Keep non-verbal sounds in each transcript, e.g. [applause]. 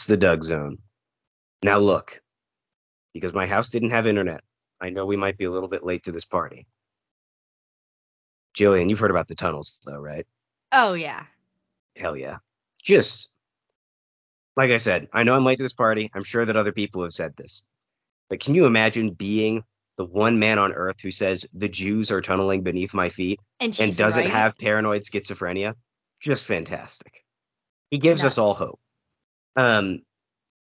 It's the Doug Zone. Now look, because my house didn't have internet, I know we might be a little bit late to this party. Jillian, you've heard about the tunnels, though, right? Oh yeah. Hell yeah. Just like I said, I know I'm late to this party. I'm sure that other people have said this. But can you imagine being the one man on earth who says the Jews are tunneling beneath my feet And, and doesn't right. have paranoid schizophrenia? Just fantastic. He gives us all hope. Um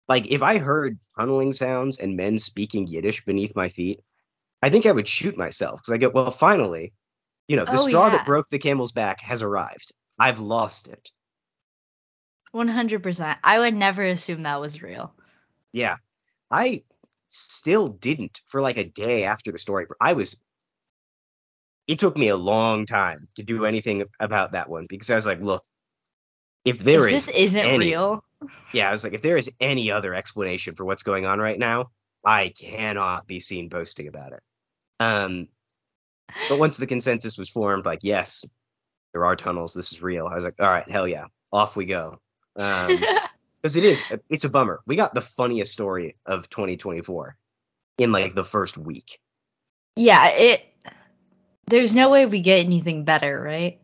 like if I heard tunneling sounds and men speaking Yiddish beneath my feet, I think I would shoot myself because I go, well, finally, you know, the Oh, straw yeah. that broke the camel's back has arrived. I've lost it. One hundred percent. I would never assume that was real. Yeah. I still didn't for like a day after the story. I was it took me a long time to do anything about that one because I was like, look, if there if is this isn't any- real, yeah, I was like, if there is any other explanation for what's going on right now, I cannot be seen boasting about it. Um but once the consensus was formed, like, yes, there are tunnels, this is real. I was like, all right, hell yeah, off we go. Um [laughs] because it is it's a bummer we got the funniest story of 2024 in like the first week yeah, it. There's no way we get anything better, right?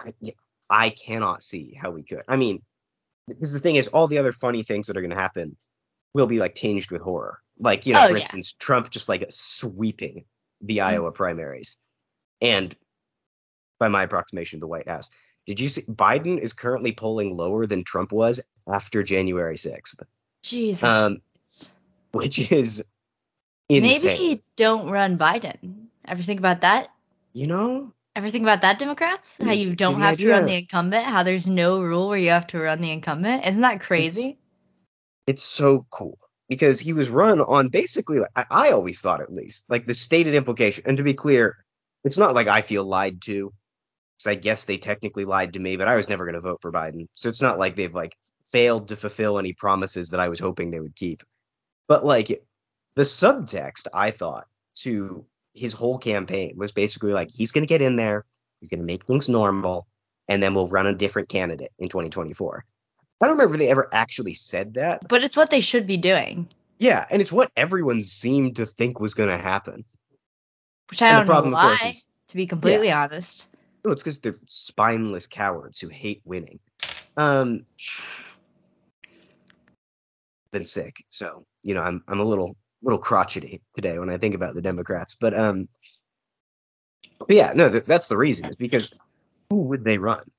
I, yeah, I cannot see how we could i mean because the thing is all the other funny things that are going to happen will be like tinged with horror like you know Oh, for yeah. instance trump just like sweeping the iowa primaries and by my approximation the white house did you see biden is currently polling lower than trump was after january 6th Jesus. um which is insane Maybe don't run Biden. Ever think about that? you know Ever think about that, Democrats? How you don't the have to run the incumbent? How there's no rule where you have to run the incumbent? Isn't that crazy? it's so cool because he was run on basically I, I always thought at least like the stated implication and to be clear it's not like i feel lied to because i guess they technically lied to me but i was never going to vote for biden so it's not like they've like failed to fulfill any promises that i was hoping they would keep but like the subtext i thought to his whole campaign was basically like he's going to get in there he's going to make things normal and then we'll run a different candidate in 2024 i don't remember they ever actually said that But it's what they should be doing, yeah, and it's what everyone seemed to think was going to happen. which I And don't know problem, of why, course, is- to be completely honest. No, it's because they're spineless cowards who hate winning. Um, been sick, so you know I'm I'm a little little crotchety today when I think about the Democrats. But um, but yeah, no, th- that's the reason. Is because who would they run,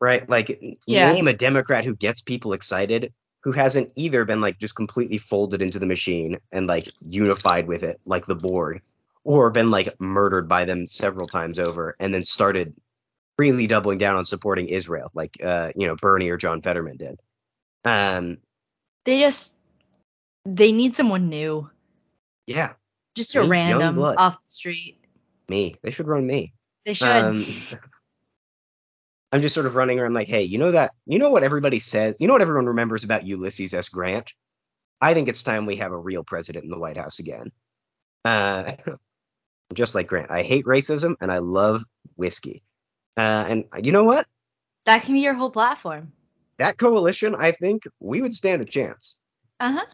right? Like Yeah. name a Democrat who gets people excited, who hasn't either been like just completely folded into the machine and like unified with it, like the Borg, or been like murdered by them several times over, and then started really doubling down on supporting Israel, like uh, you know Bernie or John Fetterman did. Um, They just they need someone new, yeah, just a random off the street. me. They should run me. They should. Um, [laughs] I'm just sort of running around like, hey, you know that, you know what everybody says, you know what everyone remembers about Ulysses S. Grant? I think it's time we have a real president in the White House again. Uh, [laughs] just like Grant, I hate racism and I love whiskey. Uh, and you know what? that can be your whole platform. That coalition, I think we would stand a chance. Uh huh.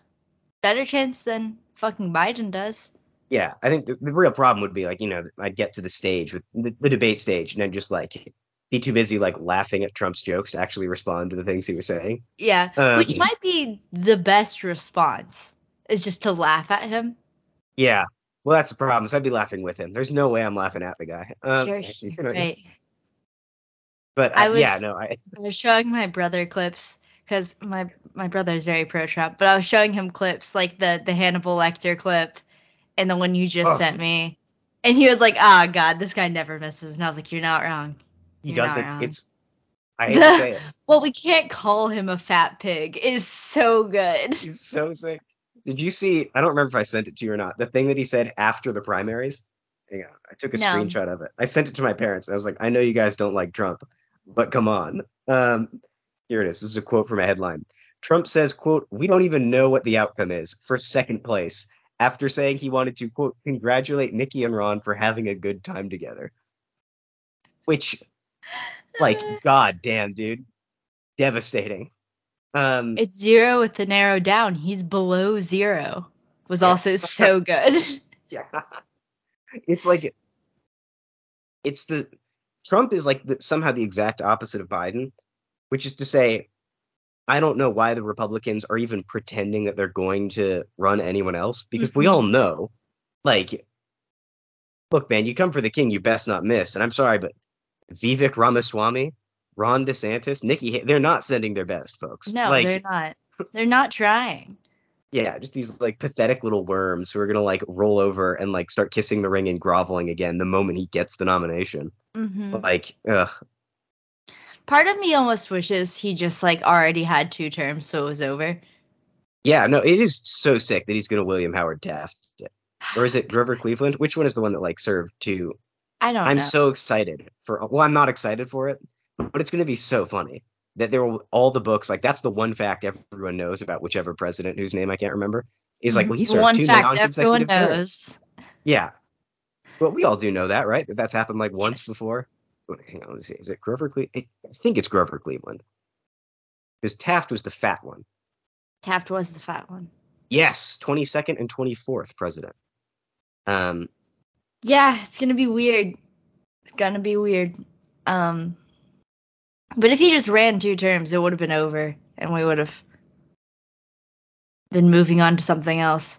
Better chance than fucking Biden does. Yeah, I think the, the real problem would be like, you know, I'd get to the stage with the, the debate stage and then just like be too busy like laughing at Trump's jokes to actually respond to the things he was saying. Yeah, Uh, which might be the best response is just to laugh at him. Yeah. Well, that's the problem. So I'd be laughing with him. There's no way I'm laughing at the guy. Um, Sure, [laughs] you know, right. But I uh, yeah, no, I I was showing my brother clips because my my brother is very pro Trump, but I was showing him clips like the the Hannibal Lecter clip and the one you just Oh. sent me, and he was like, "Ah, God, this guy never misses," and I was like, "You're not wrong." he You're not doesn't. It's I [laughs] hate to say it. Well, we can't call him a fat pig. It is so good. He's so sick. Did you see? I don't remember if I sent it to you or not. The thing that he said after the primaries. Hang on, I took a No. screenshot of it. I sent it to my parents. I was like, I know you guys don't like Trump, but come on. Um, here it is. This is a quote from a headline. Trump says, "quote We don't even know what the outcome is for second place." After saying he wanted to quote congratulate Nikki and Ron for having a good time together, which like, [laughs] god damn, dude, devastating. Um, It's zero with the narrow down. He's below zero. Was Yeah. also so [laughs] good. yeah, it's like it's the Trump is like the, somehow the exact opposite of Biden, which is to say, I don't know why the Republicans are even pretending that they're going to run anyone else because we Mhm. all know, like, look, man, you come for the king, you best not miss. And I'm sorry, but Vivek Ramaswamy, Ron DeSantis, Nikki, they're not sending their best, folks. No, like, they're not. They're not trying. yeah, just these like pathetic little worms who are gonna like roll over and like start kissing the ring and groveling again the moment he gets the nomination. hmm Like, ugh. Part of me almost wishes he just like already had two terms, so it was over. Yeah, no, it is so sick that he's gonna William Howard Taft. Or is it [sighs] Grover Cleveland? Which one is the one that like served to I don't know. I'm know. so excited for well, I'm not excited for it, but it's gonna be so funny that there will all the books, like that's the one fact everyone knows about whichever president whose name I can't remember. Is like, well, he served One two fact everyone non-consecutive terms. Yeah. But we all do know that, right? That that's happened like once Yes. before. Hang on, let me see. Is it Grover Cleveland? I think it's Grover Cleveland. Because Taft was the fat one. Taft was the fat one. Yes, 22nd and 24th president. Um, Yeah, it's gonna be weird. It's gonna be weird. Um, but if he just ran two terms, it would have been over, and we would have been moving on to something else.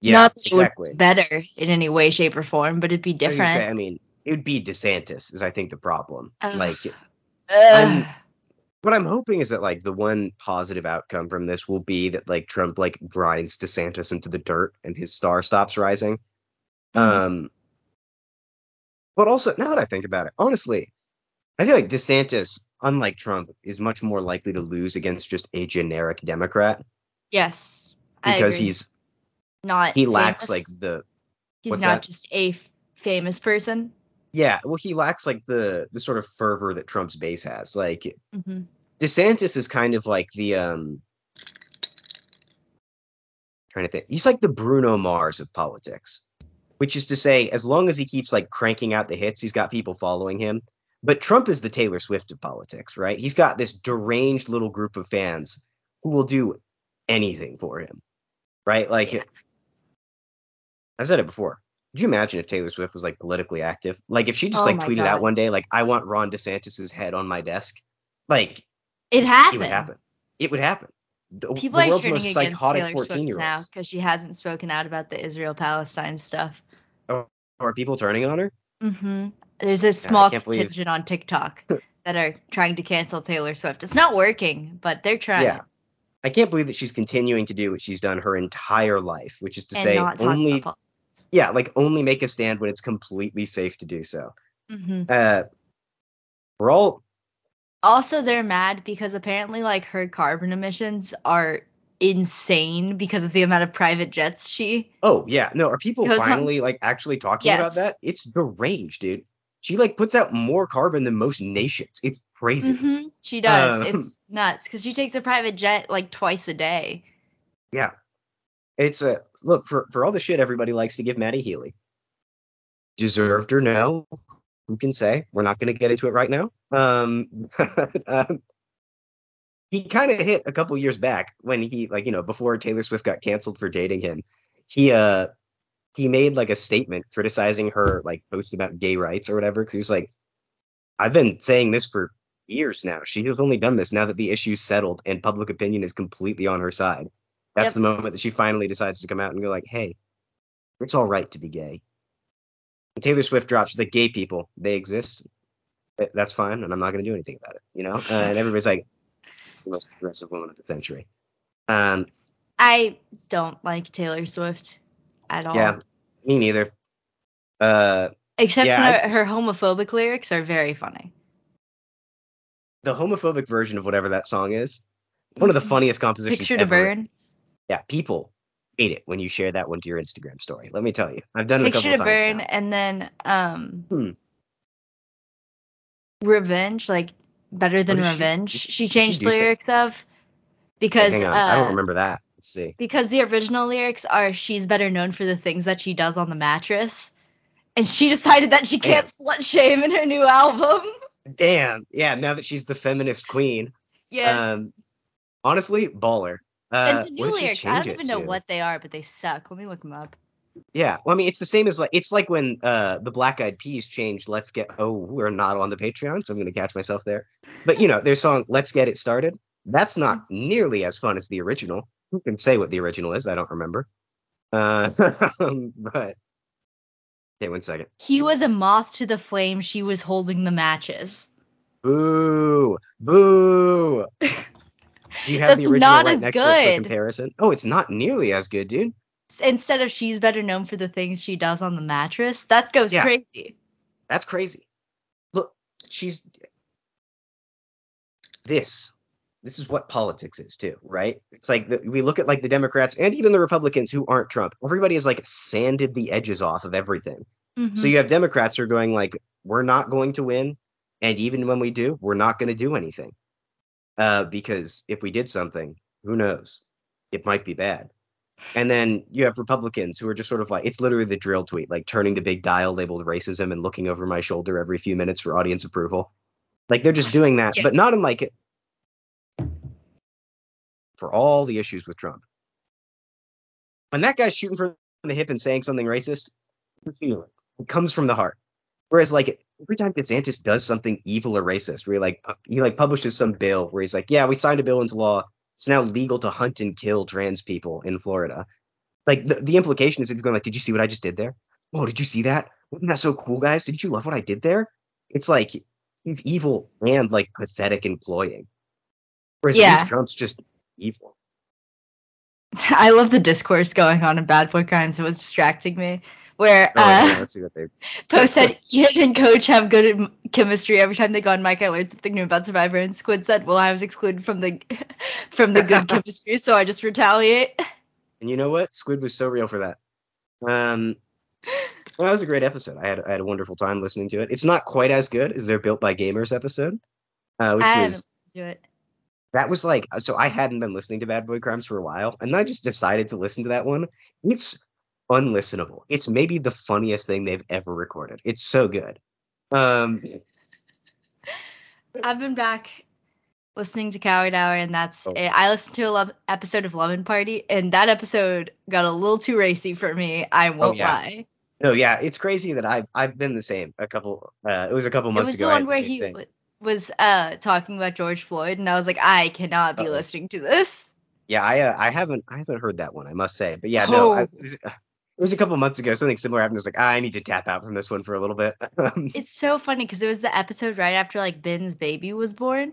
yeah, Not that it would exactly. better in any way, shape, or form, but it'd be I different. say, I mean, it would be DeSantis, is I think the problem. Ugh. Like, Ugh. what I'm hoping is that like the one positive outcome from this will be that like Trump like grinds DeSantis into the dirt and his star stops rising. Mhm. Um, but also now that I think about it, honestly, I feel like DeSantis, unlike Trump, is much more likely to lose against just a generic Democrat yes, because he's not. he lacks famous. like the He's not that? just a f- famous person. Yeah well he lacks like the the sort of fervor that Trump's base has. Like hmm DeSantis is kind of like the um trying to think. He's like the Bruno Mars of politics. Which is to say, as long as he keeps like cranking out the hits, he's got people following him. But Trump is the Taylor Swift of politics, right? He's got this deranged little group of fans who will do anything for him. Right? Like Yeah. I've said it before. Could you imagine if Taylor Swift was like politically active? Like if she just Oh like tweeted God. out one day, like, I want Ron DeSantis's head on my desk. Like It it would happen. It would happen. The, People the are turning most against psychotic Taylor Swift 14 year now because she hasn't spoken out about the Israel Palestine stuff. Are people turning on her? hmm There's a small can't believe- contingent on TikTok [laughs] that are trying to cancel Taylor Swift. It's not working, but they're trying. Yeah. I can't believe that she's continuing to do what she's done her entire life, which is to and say only yeah, like only make a stand when it's completely safe to do so. hmm Uh we're all Also, they're mad because apparently, like, her carbon emissions are insane because of the amount of private jets she. oh yeah, no, are people Goes on- finally like actually talking about that? It's deranged, dude. She like puts out more carbon than most nations. It's crazy. hmm She does. Um, it's nuts because she takes a private jet like twice a day. Yeah. It's a look for for all the shit everybody likes to give Matty Healy. Deserved or no, who can say? We're not going to get into it right now. Um, [laughs] um, he kind of hit a couple years back when he like you know before Taylor Swift got canceled for dating him. He uh he made like a statement criticizing her like post about gay rights or whatever because he was like, I've been saying this for years now. She has only done this now that the issue's settled and public opinion is completely on her side. That's Yep. the moment that she finally decides to come out and go like, "Hey, it's all right to be gay." And Taylor Swift drops the gay people. They exist. That's fine, and I'm not going to do anything about it. You know. Uh, and everybody's like, "It's the most progressive woman of the century." Um, I don't like Taylor Swift at all. yeah, me neither. Uh, Except Yeah, her, her homophobic lyrics are very funny. the homophobic version of whatever that song is, one of the funniest compositions Picture to ever. burn. Yeah, people hate it when you share that one to your Instagram story. Let me tell you, I've done it a Picture couple to times burn, now. and then um, Hmm. revenge, like better than revenge. She, she changed so- lyrics of because Hang on, uh, I don't remember that. Let's see. because the original lyrics are she's better known for the things that she does on the mattress, and she decided that she can't slut shame in her new album. Damn. Yeah. Now that she's the feminist queen. Yes. Um, honestly, baller. Uh, and the new lyrics, I don't even know to? what they are, but they suck. Let me look them up. Yeah, well, I mean, it's the same as like it's like when uh the Black Eyed Peas changed "Let's Get." Oh, we're not on the Patreon, so I'm gonna catch myself there. But you know, their song "Let's Get It Started." That's not nearly as fun as the original. Who can say what the original is? I don't remember. Uh, [laughs] but okay, one second. He was a moth to the flame. She was holding the matches. Boo, boo. Do you have That's the original not right as next to it for good. comparison? Oh, it's not nearly as good, dude. Instead of she's better known for the things she does on the mattress, that goes Yeah. crazy. That's crazy. Look, she's this. This is what politics is too, right? It's like the, we look at like the Democrats and even the Republicans who aren't Trump. Everybody has like sanded the edges off of everything. Mhm. So you have Democrats who are going like, we're not going to win, and even when we do, we're not going to do anything, uh, because if we did something, who knows? It might be bad. And then you have Republicans who are just sort of like, it's literally the drill tweet, like turning the big dial labeled racism and looking over my shoulder every few minutes for audience approval. Like they're just doing that, Yeah. but not in like for all the issues with Trump. When that guy's shooting from the hip and saying something racist, you feel it. It comes from the heart. Whereas like every time DeSantis does something evil or racist, where he like he like publishes some bill where he's like, yeah, we signed a bill into law. It's now legal to hunt and kill trans people in Florida. Like the, the implication is he's going like, did you see what I just did there? Oh, did you see that? Wasn't that so cool, guys? Didn't you love what I did there? It's like he's evil and like pathetic and cloying. Whereas Yeah. Trump's just evil. [laughs] I love the discourse going on in Bad Boy Crimes. It was distracting me. Where Oh, uh, yeah, let's see what they. Post said Ian and Coach have good chemistry. Every time they go on mic, I learned something new about Survivor. And Squid said, "Well, I was excluded from the [laughs] from the good [laughs] chemistry, so I just retaliate." And you know what? Squid was so real for that. Um, well, that was a great episode. I had I had a wonderful time listening to it. It's not quite as good as their Built by Gamers episode, uh, which I was to it. That was like so I hadn't been listening to Bad Boy Crimes for a while, and I just decided to listen to that one. It's unlistenable. It's maybe the funniest thing they've ever recorded. It's so good. Um, [laughs] I've been back listening to Coward Hour, and that's Oh. it. I listened to a love episode of Lemon Party, and that episode got a little too racy for me. I won't Oh, yeah. lie. no, yeah, it's crazy that I've I've been the same. A couple, uh, it was a couple months. It months was ago. the one where he thing. Was uh talking about George Floyd, and I was like, I cannot be Uh-oh. listening to this. Yeah, I uh, I haven't I haven't heard that one. I must say, but yeah, no, I, Oh. it, was, a couple months ago. Something similar happened. I was like, "Ah, I need to tap out from this one for a little bit. [laughs] Um, It's so funny because it was the episode right after like Ben's baby was born,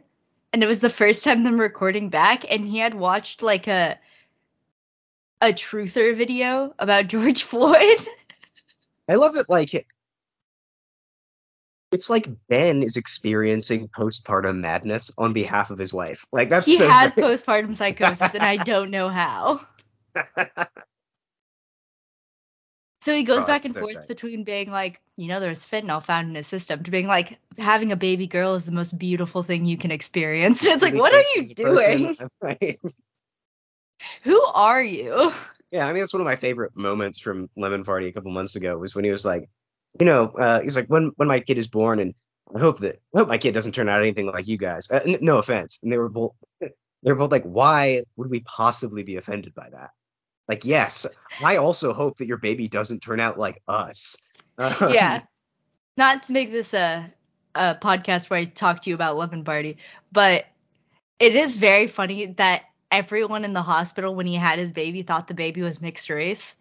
and it was the first time them recording back, and he had watched like a a truther video about George [laughs] Floyd. I love that. Like, it's like Ben is experiencing postpartum madness on behalf of his wife. Like that's he so. has [laughs] postpartum psychosis, and I don't know how. [laughs] So he goes Oh, back and so forth great. between being like, you know, there's fentanyl found in his system, to being like, having a baby girl is the most beautiful thing you can experience. [laughs] it's like, what are you As a person, doing? Who are you? Yeah, I mean that's one of my favorite moments from Lemon Party a couple months ago was when he was like, you know, uh, he's like, when when my kid is born, and I hope that I hope my kid doesn't turn out anything like you guys. Uh, n- no offense, and they were both they were both like, why would we possibly be offended by that? Like, yes, I also hope that your baby doesn't turn out like us. Um, [laughs] yeah. Not to make this a a podcast where I talk to you about Lemon Party, but it is very funny that everyone in the hospital when he had his baby thought the baby was mixed race,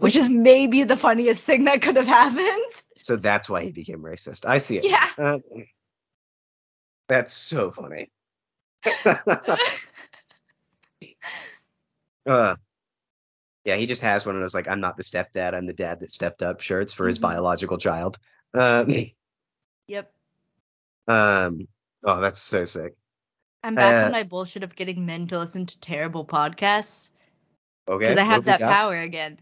which is maybe the funniest thing that could have happened. So that's why he became racist. I see it. Yeah. Uh, that's so funny. [laughs] uh, yeah, he just has one of those like I'm not the stepdad, I'm the dad that stepped up shirts for his Mhm. biological child. Um, Yep. um, oh, that's so sick. I'm back Uh, on my bullshit of getting men to listen to terrible podcasts Okay, because I have that got? power again.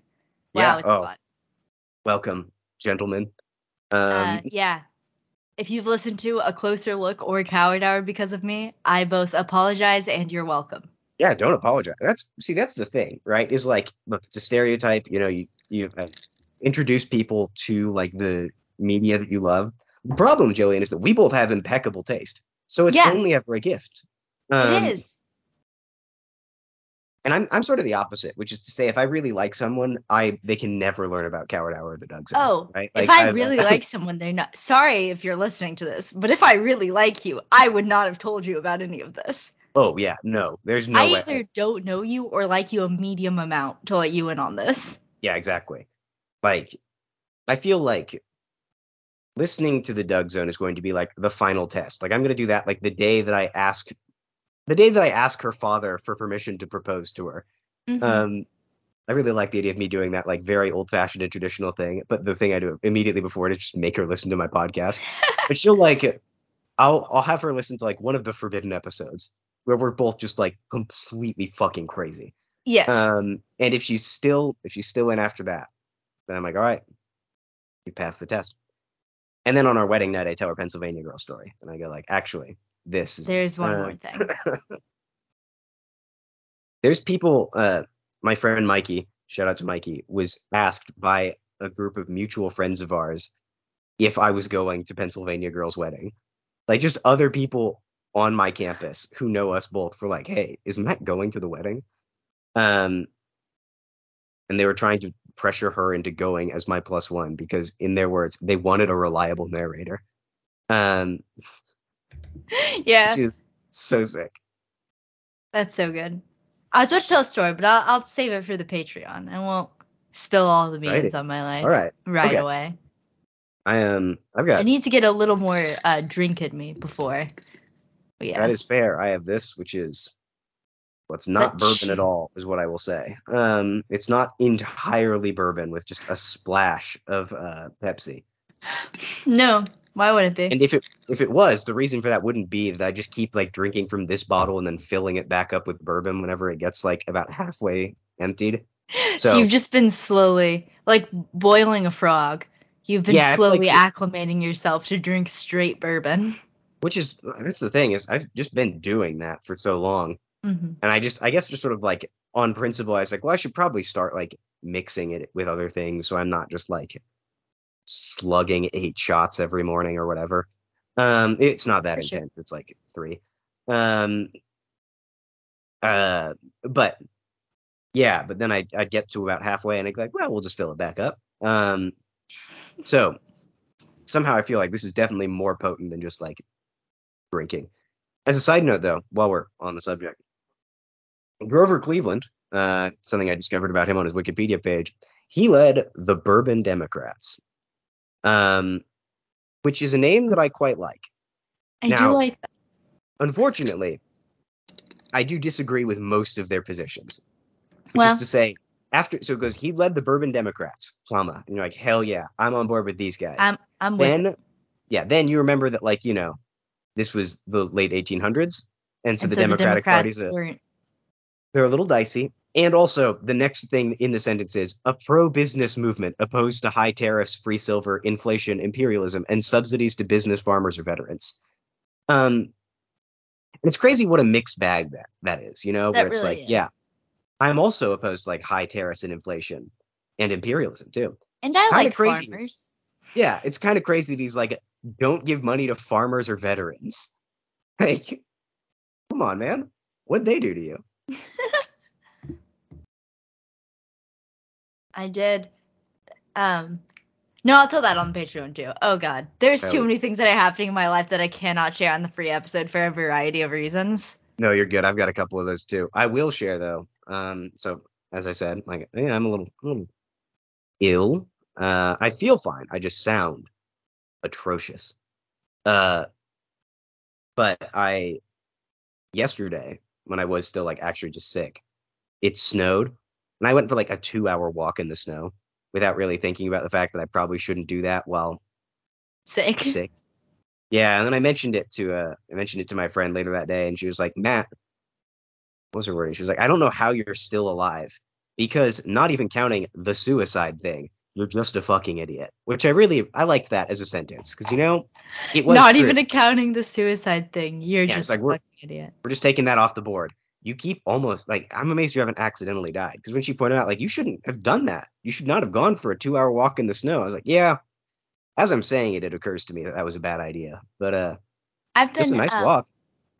Yeah, Wow, oh. fun. Welcome, gentlemen. Um, uh, yeah. If you've listened to a closer look or coward hour because of me, I both apologize and you're welcome. yeah, don't apologize. That's see, that's the thing, right? Is like, look, it's a stereotype. You know, you you uh, introduce people to like the media that you love. The problem, Jillian, is that we both have impeccable taste, so it's Yeah. only ever a gift. Um, it is. And I'm I'm sort of the opposite, which is to say, if I really like someone, I they can never learn about Coward Hour or the Doug Zone. Oh, right? if I I've- really like someone, they're not. Sorry if you're listening to this, but if I really like you, I would not have told you about any of this. Oh yeah, no, there's no I way. either don't know you or like you a medium amount to let you in on this. Yeah, exactly. Like, I feel like listening to the Doug Zone is going to be like the final test. Like, I'm going to do that like the day that I ask, the day that I ask her father for permission to propose to her. Mhm. Um, I really like the idea of me doing that like very old fashioned and traditional thing. But the thing I do immediately before it is just make her listen to my podcast. [laughs] but she'll like it. I'll I'll have her listen to like one of the forbidden episodes where we're both just like completely fucking crazy. yes. Um, and if she's still if she's still in after that, then I'm like, all right, you passed the test. And then on our wedding night, I tell her Pennsylvania girl story, and I go like, actually, this. There's one uh, more thing. [laughs] There's people. Uh, my friend Mikey, shout out to Mikey, was asked by a group of mutual friends of ours if I was going to Pennsylvania girl's wedding. Like just other people on my campus who know us both were like, "Hey, is Matt going to the wedding?" Um, and they were trying to pressure her into going as my plus one because, in their words, they wanted a reliable narrator. Um, [laughs] yeah, which is so sick. that's so good. I was about to tell a story, but I'll, I'll save it for the Patreon. I won't spill all the beans on my life All right, right okay. away. I am. I've got. I need to get a little more uh, drink in me before. But yeah. that is fair. I have this, which is what's not bourbon at all, is what I will say. Um, it's not entirely bourbon with just a splash of uh Pepsi. [laughs] no, why would it be? And if it if it was, the reason for that wouldn't be that I just keep like drinking from this bottle and then filling it back up with bourbon whenever it gets like about halfway emptied. [gasps] so, so- you've just been slowly, like boiling a frog. You've been Yeah, it's like slowly acclimating yourself to drink straight bourbon. [laughs] Which is that's the thing is I've just been doing that for so long, hmm and I just I guess just sort of like on principle I was like, well, I should probably start like mixing it with other things so I'm not just like slugging eight shots every morning or whatever. Um, it's not that sure. intense. It's like three. Um, uh, but yeah, but then I I'd get to about halfway and I'd be like, well, we'll just fill it back up. Um, so somehow I feel like this is definitely more potent than just like drinking. As a side note, though, while we're on the subject, Grover Cleveland, uh, something I discovered about him on his Wikipedia page, he led the Bourbon Democrats, um, which is a name that I quite like. I Now- do like that. Unfortunately, I do disagree with most of their positions. Which Well- is to say, after so it goes, he led the Bourbon Democrats, comma, and you're like, hell yeah, I'm on board with these guys. I'm I'm with then, yeah, then you remember that, like, you know, this was the late 1800s, and so And the so Democratic Democrats Party's a, they're a little dicey. And also, the next thing in the sentence is a pro-business movement opposed to high tariffs, free silver, inflation, imperialism, and subsidies to business, farmers, or veterans. Um, and it's crazy what a mixed bag that that is, you know, That where it's really like, is. yeah, I'm also opposed to like high tariffs and inflation and imperialism too. And I kinda like crazy. farmers. Yeah, it's kind of crazy that he's like, don't give money to farmers or veterans. [laughs] Like, come on, man, what'd they do to you? [laughs] I did. Um, no, I'll tell that on the Patreon too. Oh God, there's too many things that are happening in my life that I cannot share on the free episode for a variety of reasons. No, you're good. I've got a couple of those too. I will share though. Um, so as I said, like, yeah, I'm a little, a little ill. Uh, I feel fine. I just sound atrocious. Uh, but I yesterday when I was still like actually just sick, it snowed, and I went for like a two-hour walk in the snow without really thinking about the fact that I probably shouldn't do that while Sick. sick. Yeah, and then I mentioned it to uh I mentioned it to my friend later that day and she was like, Matt, what was her word? She was like, I don't know how you're still alive. Because not even counting the suicide thing, you're just a fucking idiot. Which I really I liked that as a sentence. Because you know, it was Not true. even accounting the suicide thing. You're Yeah, just like a fucking idiot. we're just taking that off the board. You keep almost like I'm amazed you haven't accidentally died. Because when she pointed out, like, you shouldn't have done that. You should not have gone for a two hour walk in the snow. I was like, Yeah, as I'm saying it, it occurs to me that that was a bad idea. But uh, I've been a nice um, walk.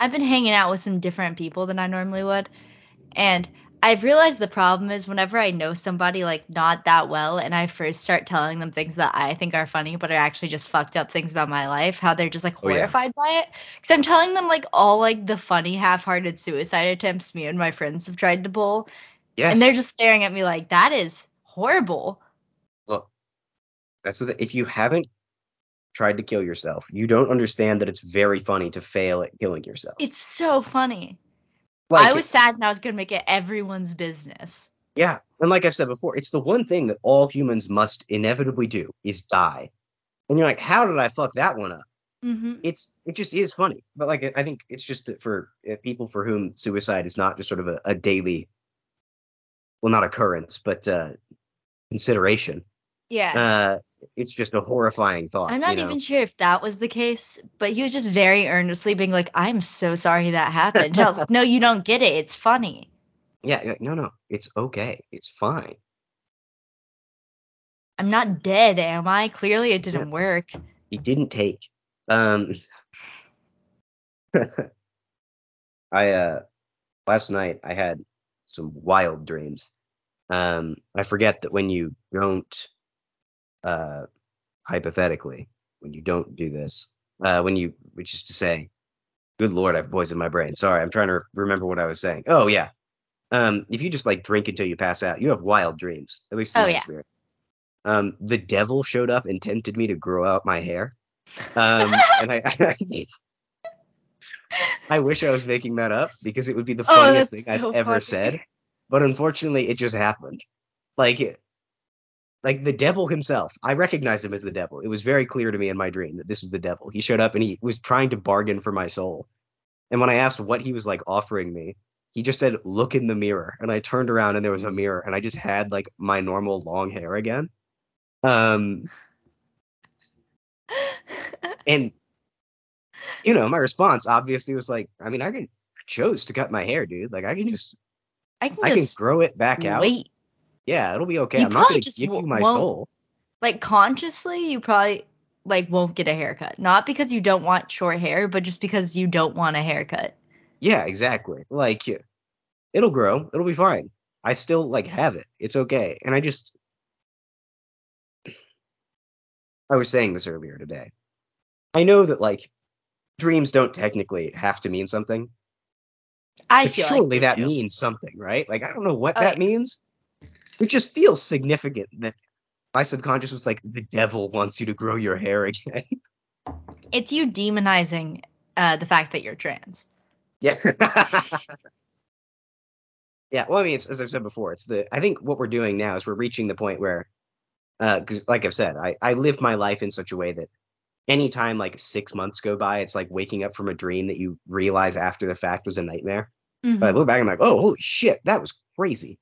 I've been hanging out with some different people than I normally would. And I've realized the problem is whenever I know somebody like not that well and I first start telling them things that I think are funny but are actually just fucked up things about my life, how they're just like Oh, yeah. horrified by it. Because I'm telling them like all like the funny half-hearted suicide attempts me and my friends have tried to pull, Yes. and they're just staring at me like that is horrible. Look, that's the, if you haven't tried to kill yourself, you don't understand that it's very funny to fail at killing yourself. It's so funny. Like, I was sad and I was gonna make it everyone's business. yeah, and like I've said before, it's the one thing that all humans must inevitably do is die. And you're like, how did I fuck that one up? hmm It's it just is funny, but like I think it's just that for uh, people for whom suicide is not just sort of a, a daily, well, not occurrence, but uh, consideration. Yeah. Uh, it's just a horrifying thought. I'm not you know? even sure if that was the case, but he was just very earnestly being like, I'm so sorry that happened. I was like, no, you don't get it. It's funny. Yeah, yeah, no, no, it's okay, it's fine. I'm not dead, am I? Clearly it didn't work. He didn't take. Um, [laughs] I uh, last night I had some wild dreams. Um, I forget that when you don't, uh, hypothetically, when you don't do this, uh, when you, which is to say, good lord, I've poisoned my brain. Sorry, I'm trying to remember what I was saying. Oh yeah. Um, if you just like drink until you pass out, you have wild dreams. At least Oh, yeah. experience. Um, the devil showed up and tempted me to grow out my hair. Um, [laughs] and I, I I, wish I was making that up because it would be the Oh, funniest that's thing so I've ever funny. said. But unfortunately, it just happened. Like, like the devil himself. I recognized him as the devil. It was very clear to me in my dream that this was the devil. He showed up and he was trying to bargain for my soul. And when I asked what he was like offering me, he just said, "Look in the mirror." And I turned around and there was a mirror, and I just had like my normal long hair again. Um, and you know, my response obviously was like, I mean, I can chose to cut my hair, dude. Like I can just I can I can grow it back out. Yeah, it'll be okay. You I'm not gonna just give you my soul. Like consciously, you probably like won't get a haircut. Not because you don't want short hair, but just because you don't want a haircut. Yeah, exactly. Like it'll grow. It'll be fine. I still like have it. It's okay. And I just I was saying this earlier today. I know that like dreams don't technically have to mean something, I but feel surely like that do. means something, right? Like I don't know what Oh, that means. It just feels significant that my subconscious was like the devil wants you to grow your hair again. [laughs] it's you demonizing uh, the fact that you're trans. Yeah. [laughs] yeah. Well, I mean, it's, as I've said before, it's the. I think what we're doing now is we're reaching the point where, because like I've said, I I live my life in such a way that anytime like six months go by, it's like waking up from a dream that you realize after the fact was a nightmare. Mhm. But I look back, and I'm like, oh, holy shit, that was crazy.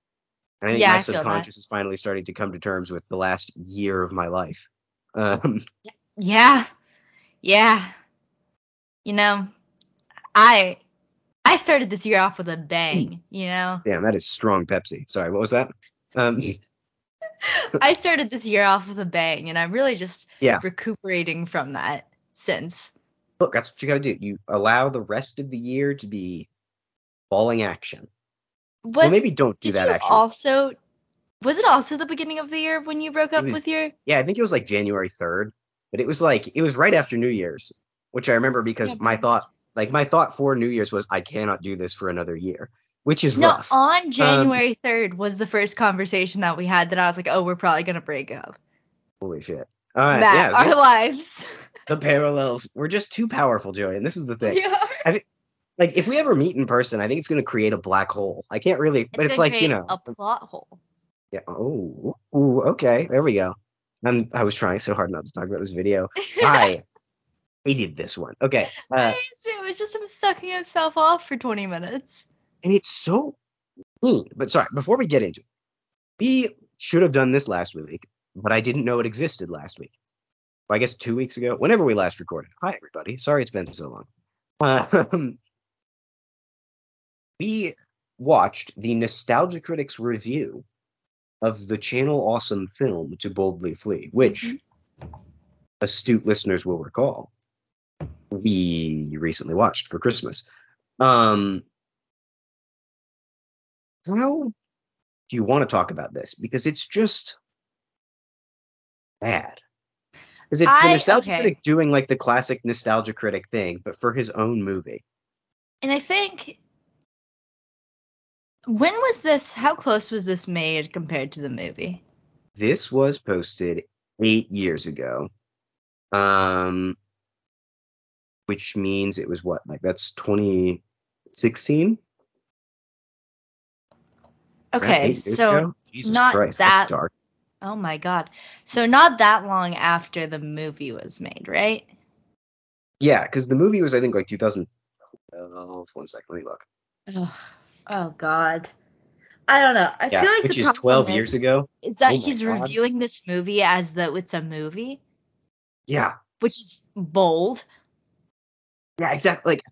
And I think Yeah, my I subconscious is finally starting to come to terms with the last year of my life. [laughs] Um, Yeah. Yeah. You know, I I started this year off with a bang, you know. damn, that is strong Pepsi. Sorry, what was that? Um, [laughs] I started this year off with a bang and I'm really just Yeah. recuperating from that since. look, that's what you got to do. You allow the rest of the year to be falling action. Was well, maybe don't do that actually. also was it also the beginning of the year when you broke up was- with your yeah, I think it was like January 3rd, but it was like it was right after New Year's, which I remember because Yeah, my thought, like my thought for New Year's was I cannot do this for another year, which is No, rough. on um, January 3rd was the first conversation that we had that I was like, "Oh, we're probably going to break up." Holy shit. All right, yeah, our lives. [laughs] the parallels. We're just too powerful, Joey, and this is the thing. [laughs] Yeah. Like if we ever meet in person, I think it's going to create a black hole. I can't really, but it's, like you know, a plot hole. yeah. Oh, ooh, okay, there we go. I'm, I was trying so hard not to talk about this video. I [laughs] hated this one. Okay. Uh, it was just him sucking himself off for 20 minutes. and it's so mean. But sorry, before we get into it, we should have done this last week, but I didn't know it existed last week. Well, I guess two weeks ago, whenever we last recorded. Hi, everybody. Sorry it's been so long. [laughs] Um, we watched the Nostalgia Critics review of the channel awesome film To Boldly Flee, which astute listeners will recall, we recently watched for Christmas. Um, how do you want to talk about this? Because it's just bad. Because it's the nostalgia okay. critic doing like the classic nostalgia critic thing, but for his own movie. And I think when was this? How close was this made compared to the movie? This was posted eight years ago. Um, which means it was what? Like that's 2016? Okay, so? Not Christ, that- dark. oh my god, so not that long after the movie was made, right? Yeah, because the movie was I think like 2012. One second, let me look. Ugh. Oh god, I don't know. I yeah, feel like which is problem 12 is, years ago. is that Oh he's God. reviewing this movie as though it's a movie, Yeah, which is bold. yeah, exactly. Like,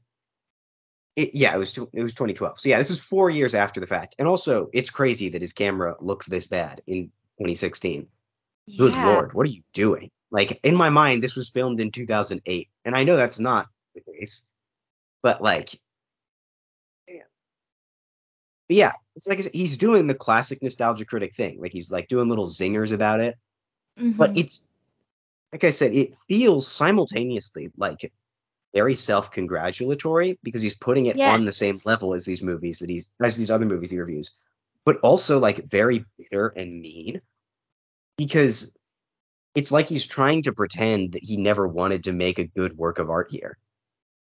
it, yeah, it was it was 2012. So yeah, this is four years after the fact, and also it's crazy that his camera looks this bad in 2016. Good lord, what are you doing? Like in my mind, this was filmed in 2008, and I know that's not the case, but like. But yeah, it's like I said, he's doing the classic nostalgia critic thing. Like he's like doing little zingers about it, but Mhm. it's like I said, it feels simultaneously like very self-congratulatory because he's putting it on the same level as these movies that he's as these other movies he reviews, but also like very bitter and mean because it's like he's trying to pretend that he never wanted to make a good work of art here.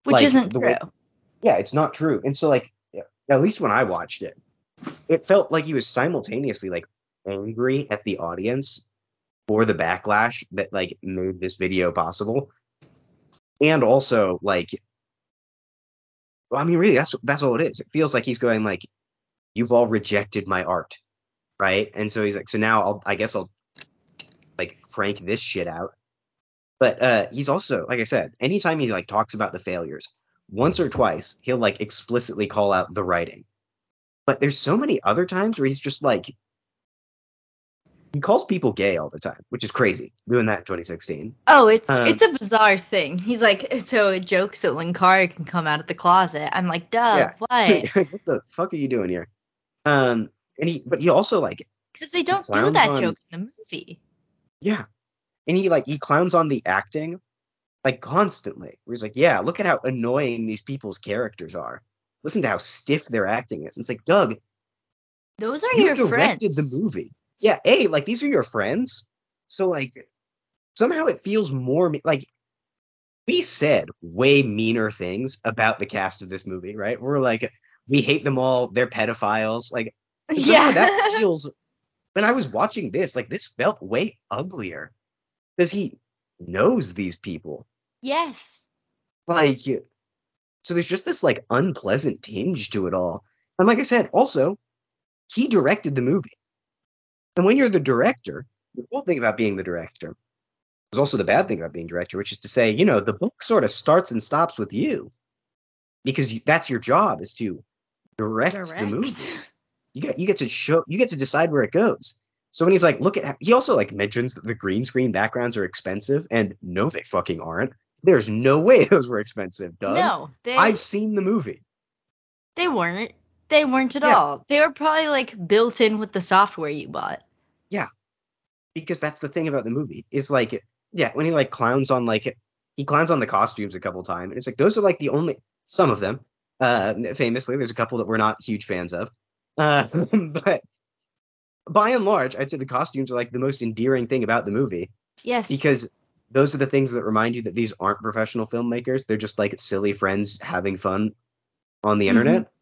which like, isn't true. way- Yeah, it's not true. And so like at least when I watched it, it felt like he was simultaneously like angry at the audience for the backlash that like made this video possible. And also like well, I mean really that's that's all it is. It feels like he's going like you've all rejected my art, right? And so he's like so now I'll I guess I'll like crank this shit out. But uh he's also like I said, anytime he like talks about the failures, once or twice he'll like explicitly call out the writing. But there's so many other times where he's just like he calls people gay all the time, which is crazy. Doing that in 2016. Oh, it's Um, it's a bizarre thing. He's like, so a joke so Linkara can come out of the closet. I'm like, duh, Yeah. [laughs] what? what the fuck are you doing here? Um, and he, but he also like, Because they don't do that on- joke in the movie. yeah, and he like he clowns on the acting, like constantly. Where he's like, yeah, look at how annoying these people's characters are. Listen to how stiff their acting is. And it's like, Doug, Those are you your directed friends. the movie. Yeah, a like these are your friends. So like somehow it feels more me- like we said way meaner things about the cast of this movie, right? We're like we hate them all. They're pedophiles. Like [laughs] Yeah. that [laughs] feels. When I was watching this, like this felt way uglier because he knows these people. Yes. Like, so there's just this like unpleasant tinge to it all. And like I said, also, he directed the movie. And when you're the director, the cool thing about being the director is also the bad thing about being director, which is to say, you know, the book sort of starts and stops with you because you, that's your job is to direct, the movie. You get you get to show you get to decide where it goes. So when he's like, look at he also like mentions that the green screen backgrounds are expensive, and no, they fucking aren't. There's no way [laughs] those were expensive, Doug. No, they I've seen the movie. they weren't. They weren't at Yeah. all. They were probably like built in with the software you bought. Yeah, because that's the thing about the movie is like yeah when he like clowns on like he clowns on the costumes a couple times and it's like those are like the only some of them uh famously there's a couple that we're not huge fans of uh [laughs] but by and large i'd say the costumes are like the most endearing thing about the movie Yes. because those are the things that remind you that these aren't professional filmmakers. They're just like silly friends having fun on the Mhm. internet.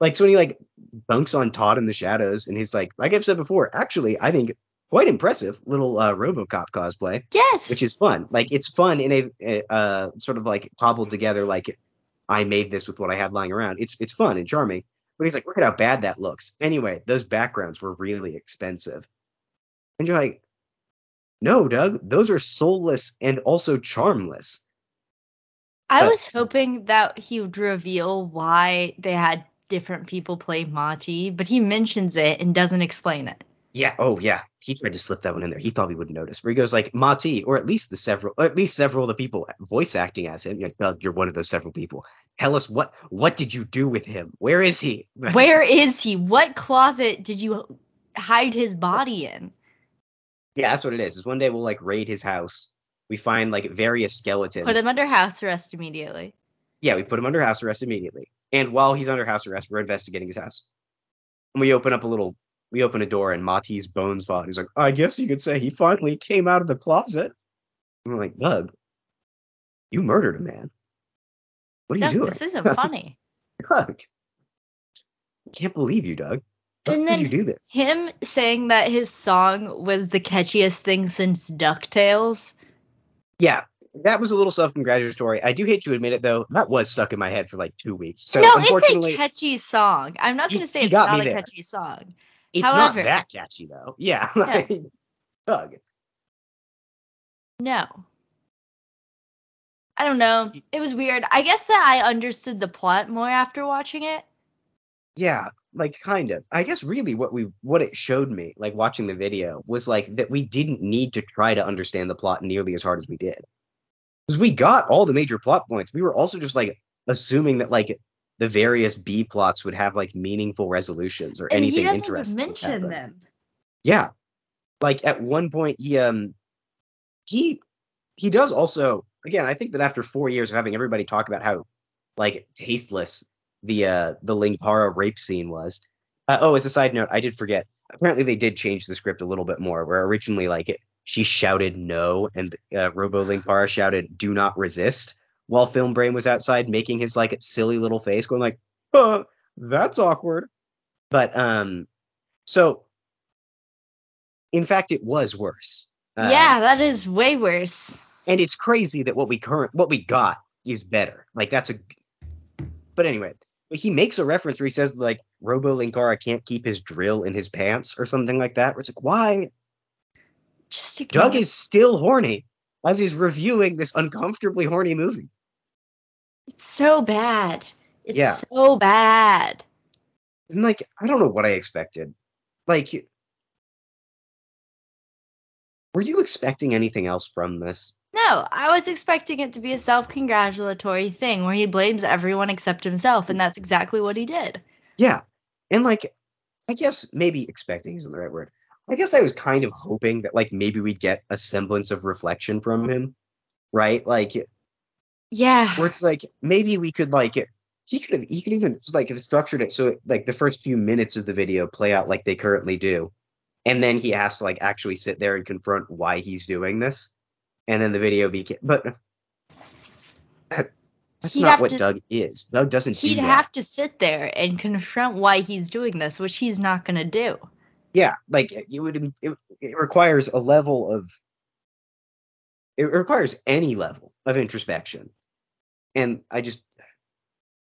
Like so when he like bunks on todd in the shadows and he's like like i've said before actually i think quite impressive little uh, robocop cosplay yes. which is fun. Like it's fun in a, a uh, sort of like cobbled together like i made this with what i had lying around. It's it's fun and charming but he's like look at how bad that looks. Anyway those backgrounds were really expensive. And you're like no doug those are soulless and also charmless I but- was hoping that he would reveal why they had different people play Monty, but he mentions it and doesn't explain it. Yeah. Oh, yeah. He tried to slip that one in there. He thought we wouldn't notice. Where he goes like Mati, or at least the several, or at least several of the people voice acting as him. You're like, Doug, you're one of those several people. Tell us what what did you do with him? Where is he? [laughs] Where is he? What closet did you hide his body in? Yeah, that's what it is. Is one day we'll like raid his house. We find like various skeletons. Put him under house arrest immediately. yeah, we put him under house arrest immediately. And while he's under house arrest, we're investigating his house. And we open up a little, we open a door, and Matty's bones fall. He's like, I guess you could say he finally came out of the closet. And we're like, Doug, you murdered a man. What are Doug, you doing? this isn't [laughs] funny. Doug, I can't believe you, Doug. How And then you do this? Him saying that his song was the catchiest thing since DuckTales. Yeah, that was a little self-congratulatory. I do hate to admit it, though. That was stuck in my head for like two weeks. So no, it's a catchy song. I'm not going to say it's not a there. catchy song. it's however- not that catchy, though. Yeah, [laughs] like, Doug. No. I don't know. It was weird. I guess that I understood the plot more after watching it. Yeah, like kind of. I guess really what we what it showed me, like watching the video, was like that we didn't need to try to understand the plot nearly as hard as we did. Because we got all the major plot points. We were also just like assuming that like the various B plots would have like meaningful resolutions or And anything he doesn't interesting. mention them. Yeah. Like at one point he um he he does also again, I think that after four years of having everybody talk about how like tasteless the uh the Linkara rape scene was. Uh, oh, as a side note, I did forget. Apparently they did change the script a little bit more, where originally like it, she shouted no and uh, Robo Linkara shouted do not resist while Film Brain was outside making his like silly little face going like, that's awkward. But um so in fact it was worse. Uh, yeah, that is way worse. and it's crazy that what we current what we got is better. Like that's a but anyway, he makes a reference where he says like Robo Linkara can't keep his drill in his pants or something like that. Where it's like, why? Just ignore Doug is still horny as he's reviewing this uncomfortably horny movie. It's so bad. It's Yeah. so bad. And like, I don't know what I expected. Like, were you expecting anything else from this? No, I was expecting it to be a self-congratulatory thing where he blames everyone except himself, and that's exactly what he did. Yeah. And like, I guess maybe expecting isn't the right word. I guess I was kind of hoping that like maybe we'd get a semblance of reflection from him, right? Like, Yeah. where it's like maybe we could like he could have he could even like have structured it so like the first few minutes of the video play out like they currently do, and then he has to like actually sit there and confront why he's doing this, and then the video became. but that, that's He'd not what to- Doug is. Doug doesn't He'd do have to sit there and confront why he's doing this, which he's not going to do. yeah like it would it, it requires a level of it requires any level of introspection and i just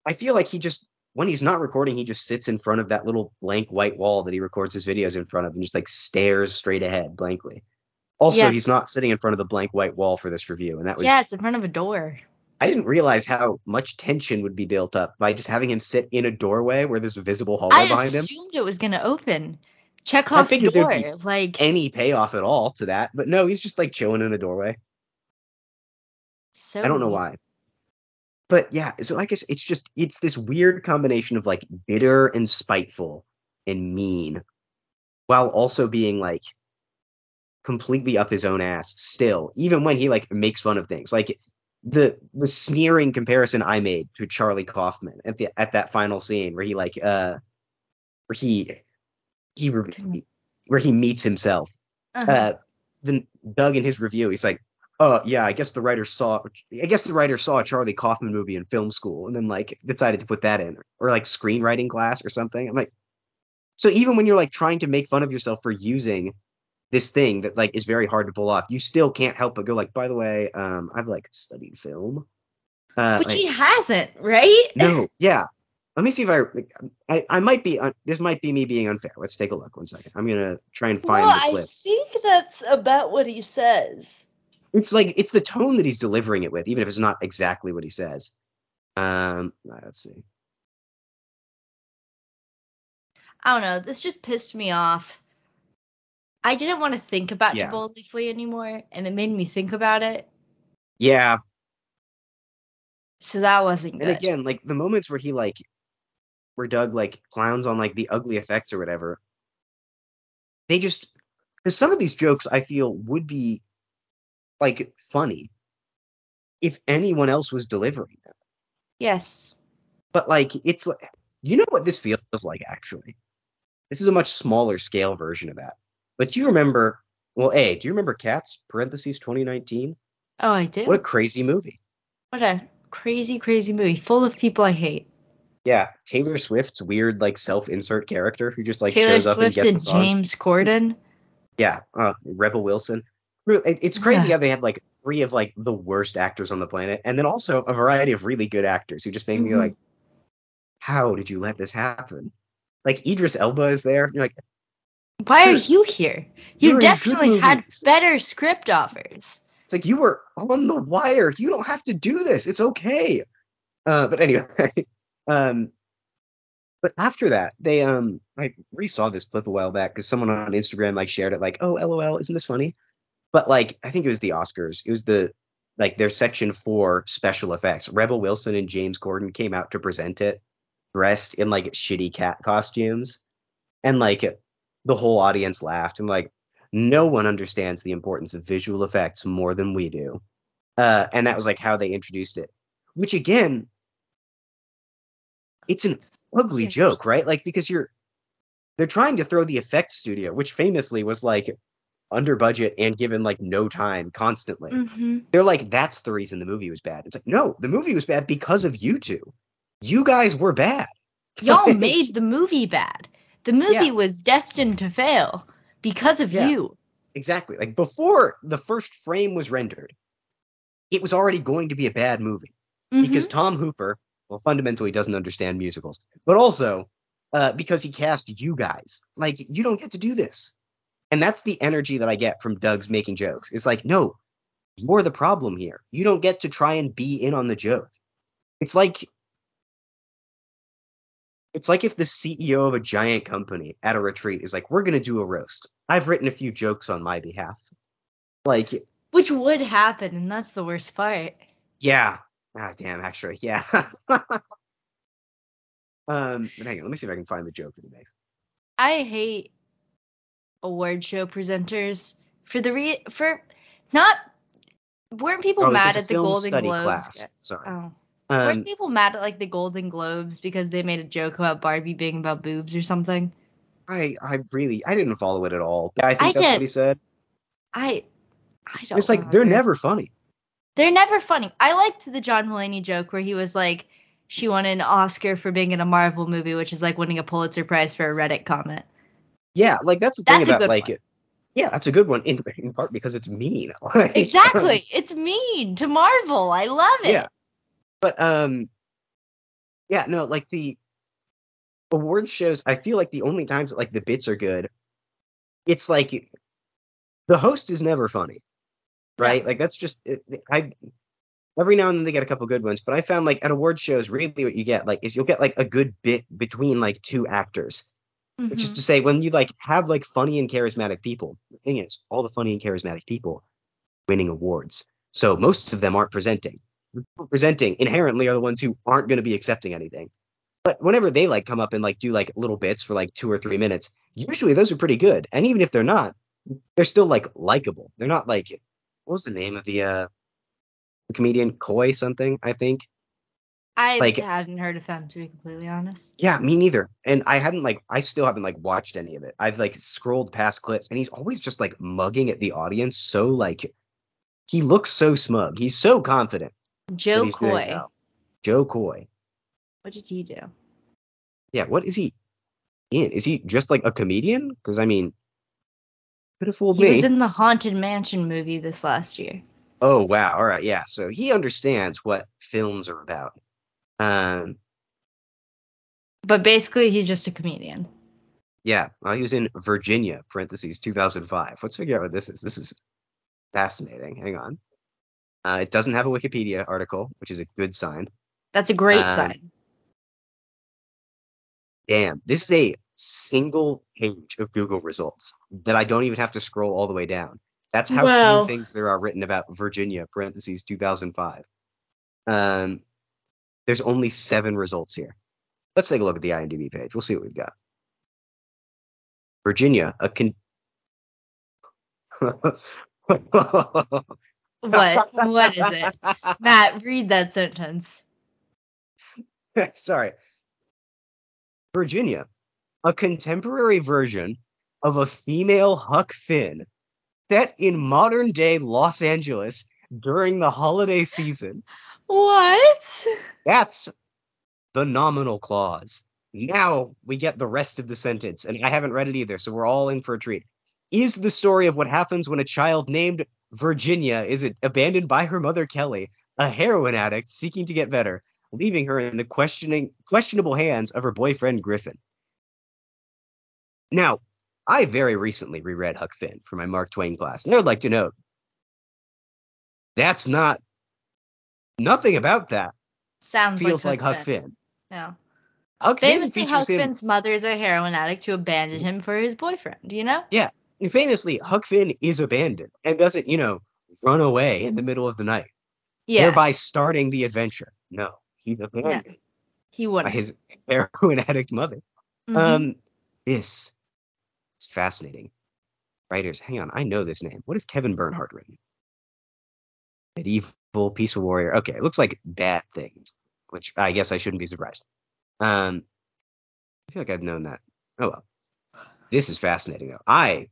i feel like he just when he's not recording he just sits in front of that little blank white wall that he records his videos in front of and just like stares straight ahead blankly also Yeah. he's not sitting in front of the blank white wall for this review and that was Yeah, it's in front of a door. i didn't realize how much tension would be built up by just having him sit in a doorway where there's a visible hallway I behind him I assumed it was going to open. Chekhov's there'd door. be Like, any payoff at all to that but no he's just like chilling in a doorway so I don't know why. But yeah, so I guess it's just it's this weird combination of like bitter and spiteful and mean, while also being like completely up his own ass still, even when he like makes fun of things. Like the the sneering comparison I made to Charlie Kaufman at the at that final scene where he like uh where he he where he meets himself Uh-huh. uh, then Doug in his review, he's like, "Oh yeah, I guess the writer saw, I guess the writer saw a Charlie Kaufman movie in film school, and then like decided to put that in, or like screenwriting class or something." I'm like, so even when you're like trying to make fun of yourself for using this thing that like is very hard to pull off, you still can't help but go like, "By the way, um, I've like studied film." Uh, Which like, he hasn't, right? [laughs] no, yeah. Let me see if I, I, I might be, un, this might be me being unfair. Let's take a look. One second. I'm gonna try and find well, the I think that's about what he says. it's like it's the tone that he's delivering it with, even if it's not exactly what he says. Um, let's see. I don't know. This just pissed me off. I didn't want to think about Yeah. To Boldly Flee anymore, and it made me think about it. Yeah, So that wasn't and good. again, like the moments where he like, where Doug like clowns on like the ugly effects or whatever, they just because some of these jokes I feel would be like funny if anyone else was delivering them. yes. But like it's like you know what this feels like actually. This is a much smaller scale version of that. But do you remember? Well, a do you remember Cats parentheses 2019? Oh, I do. What a crazy movie. What a crazy, crazy movie full of people I hate. Yeah, Taylor Swift's weird like self-insert character who just like Taylor shows up and gets and the song. James Corden. Yeah, uh, Rebel Wilson. It's crazy Yeah. how they have like three of like the worst actors on the planet, and then also a variety of really good actors who just make me Mhm. like, how did you let this happen? Like Idris Elba is there. You're like, Why are you here? You definitely had better script offers. it's like you were on the wire. You don't have to do this. It's okay. Uh, but anyway, [laughs] um, but after that, they um, I re-saw this clip a while back because someone on Instagram like shared it, like, oh, lol, isn't this funny? But like, I think it was the Oscars. It was the like their section for special effects. Rebel Wilson and James Corden came out to present it, dressed in like shitty cat costumes, and like the whole audience laughed and like no one understands the importance of visual effects more than we do. Uh, and that was like how they introduced it. Which again, it's an ugly joke, right? Like because you're they're trying to throw the effects studio, which famously was like under budget and given like no time constantly. hmm They're like, that's the reason the movie was bad. It's like, no, the movie was bad because of you two. You guys were bad. Y'all [laughs] made the movie bad. The movie Yeah. was destined to fail because of Yeah. you. Exactly. Like before the first frame was rendered, it was already going to be a bad movie. because Mhm. Tom Hooper, well, fundamentally doesn't understand musicals, but also uh, because he cast you guys. Like, you don't get to do this. And that's the energy that I get from Doug's making jokes. It's like, no, you're the problem here. You don't get to try and be in on the joke. It's like. It's like if the CEO of a giant company at a retreat is like, we're going to do a roast. I've written a few jokes on my behalf. Like, which would happen, and that's the worst part. Yeah. Ah, damn. Actually, yeah. [laughs] um, but hang on. Let me see if I can find the joke that he makes. I hate award show presenters for the re for not weren't people oh, mad at the Golden Globes? class. Sorry. Oh. Um, weren't people mad at like the Golden Globes because they made a joke about Barbie being about boobs or something? I, I really, I didn't follow it at all. I think I that's did. what he said. I I don't It's like they're never funny. They're never funny. I liked the John Mulaney joke where he was like, she won an Oscar for being in a Marvel movie, which is like winning a Pulitzer Prize for a Reddit comment. Yeah, like that's the thing That's a about good like, one. yeah, that's a good one in in part because it's mean. [laughs] Like, Exactly. it's mean to Marvel. I love it. Yeah. But um, yeah, no, like the award shows. I feel like the only times that like the bits are good, it's like the host is never funny, right? Like that's just it, I. Every now and then they get a couple good ones, but I found like at award shows, really what you get like is you'll get like a good bit between like two actors, which is Mhm. to say when you like have like funny and charismatic people. The thing is, all the funny and charismatic people winning awards, so most of them aren't presenting presenting inherently are the ones who aren't going to be accepting anything. But whenever they like come up and like do like little bits for like two or three minutes, usually those are pretty good. And even if they're not, they're still like likable. They're not like what was the name of the uh the comedian Koy something I think. I like- hadn't heard of them to be completely honest. Yeah, me neither. And I hadn't like I still haven't like watched any of it. I've like scrolled past clips and he's always just like mugging at the audience so like he looks so smug. He's so confident. Jo Koy. Jo Koy. What did he do? Yeah, what is he in? Is he just like a comedian? Because I mean, could have fooled He me. was in the Haunted Mansion movie this last year. oh wow, all right, yeah. So he understands what films are about. Um, But basically he's just a comedian. yeah. Well, he was in Virginia (parentheses 2005). Let's figure out what this is. This is fascinating. Hang on. Uh, it doesn't have a Wikipedia article, which is a good sign. That's a great Um, sign. Damn, this is a single page of Google results that I don't even have to scroll all the way down. That's how Wow. few things there are written about Virginia, parentheses 2005. Um, there's only seven results here. Let's take a look at the IMDb page. We'll see what we've got. Virginia, a con. [laughs] What? what is it? [laughs] Matt, read that sentence. [laughs] Sorry. Virginia, a contemporary version of a female Huck Finn set in modern day Los Angeles during the holiday season. What? That's the nominal clause. Now we get the rest of the sentence, and I haven't read it either, so we're all in for a treat. Is the story of what happens when a child named Virginia is abandoned by her mother Kelly, a heroin addict seeking to get better, leaving her in the questioning questionable hands of her boyfriend Griffin. Now, I very recently reread Huck Finn for my Mark Twain class, and I would like to note that's not nothing about that Sounds feels like, like Huck Finn. No. Huck Finn Famously, features Huck him. Finn's mother is a heroin addict who abandoned him for his boyfriend, you know? Famously, Huck Finn is abandoned and doesn't, you know, run away in the middle of the night, Yeah. thereby starting the adventure. No, he's abandoned he by wouldn't. his [laughs] heroin addict mother. Mhm. Um, this is fascinating. Writers, hang on, I know this name. What is Kevin Bernhardt written? Medieval peaceful warrior. Okay, it looks like bad things, which I guess I shouldn't be surprised. Um, I feel like I've known that. Oh well, this is fascinating though. I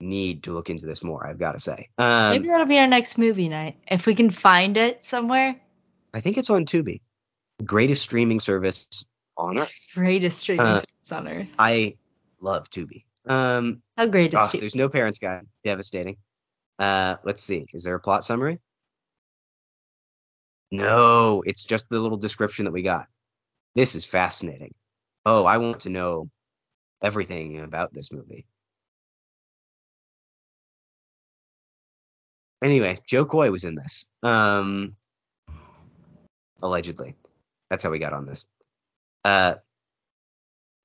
need to look into this more. I've got to say. Um, Maybe that'll be our next movie night. If we can find it somewhere. I think it's on Tubi, greatest streaming service on earth. Greatest streaming Uh, service on earth. I love Tubi. Um, How great is Oh, it? there's no parents guide. Devastating. Uh, let's see. Is there a plot summary? No, it's just the little description that we got. This is fascinating. Oh, I want to know everything about this movie. Anyway, Jo Koy was in this. Um, allegedly. That's how we got on this. Uh,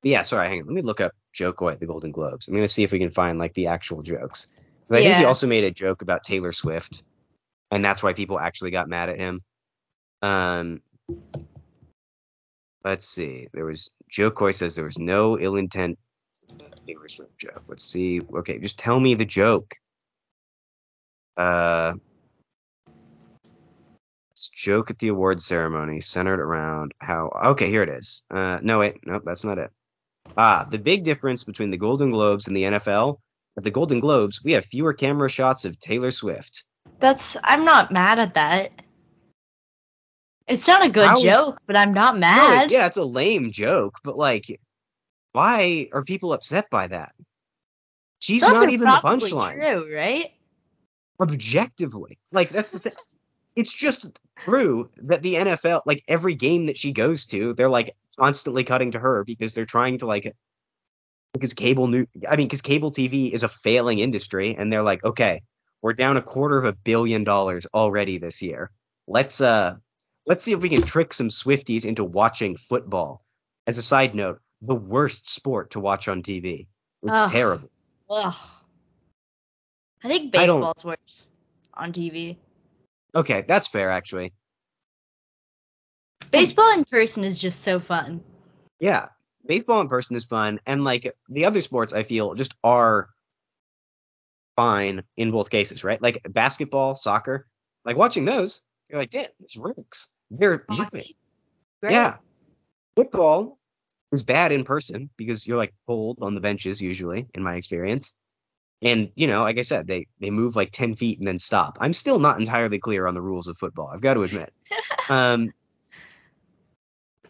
yeah, sorry, hang on. Let me look up Jo Koy at the Golden Globes. I'm gonna see if we can find like the actual jokes. 'Cause I think he also made a joke about Taylor Swift, and that's why people actually got mad at him. Um, let's see. There was Jo Koy says there was no ill intent Taylor Swift joke. Let's see. Okay, just tell me the joke. Uh, joke at the award ceremony centered around how. Okay, here it is. Uh, no wait, nope, that's not it. Ah, the big difference between the Golden Globes and the NFL. At the Golden Globes, we have fewer camera shots of Taylor Swift. That's I'm not mad at that. It's not a good is- joke, but I'm not mad. it- yeah, it's a lame joke, but like, why are people upset by that? She's not even the punchline. True, right? Objectively, like that's the thing. It's just true that the NFL, like every game that she goes to, they're like constantly cutting to her because they're trying to like, because cable new, I mean, because cable TV is a failing industry, and they're like, okay, we're down a quarter of a billion dollars already this year. Let's uh, let's see if we can trick some Swifties into watching football. As a side note, the worst sport to watch on TV. It's Ugh. terrible. Ugh. I think I baseball's worse on TV. Okay, that's fair actually. Hmm. Baseball in person is just so fun. Yeah, baseball in person is fun, and like the other sports, I feel just are fine in both cases, right? Like basketball, soccer, like watching those, you're like, damn, it's rinks. They're moving. Yeah. Football is bad in person because you're like pulled on the benches usually, in my experience. And you know, like I said, they they move like ten feet and then stop. I'm still not entirely clear on the rules of football. I've got to admit. [laughs] um,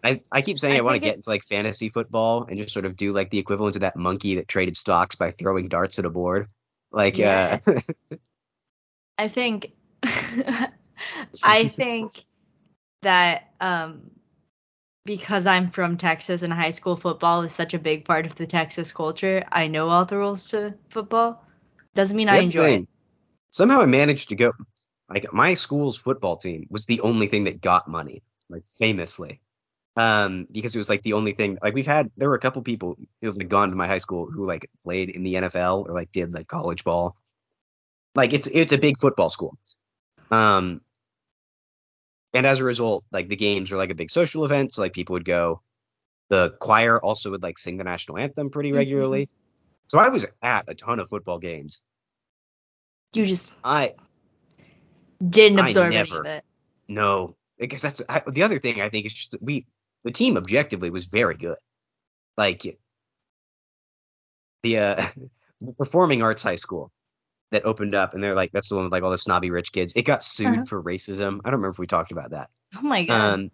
I I keep saying I, I want to get into like fantasy football and just sort of do like the equivalent of that monkey that traded stocks by throwing darts at a board. Like, uh, [laughs] I think [laughs] I think that um because I'm from Texas and high school football is such a big part of the Texas culture, I know all the rules to football. Doesn't mean I That's the enjoy thing. it. Somehow I managed to go. Like my school's football team was the only thing that got money, like famously. Um, because it was like the only thing. Like we've had, there were a couple people who have like, gone to my high school who like played in the NFL or like did like college ball. Like it's it's a big football school. Um, and as a result, like the games were like a big social event. So like people would go. The choir also would like sing the national anthem pretty Mhm. regularly. So I was at a ton of football games. You just I didn't I absorb any of it. no, because that's I, the other thing I think is just that we the team objectively was very good. Like the uh the [laughs] performing arts high school that opened up and they're like that's the one with like all the snobby rich kids. It got sued Uh-huh. for racism. I don't remember if we talked about that. Oh my god. Um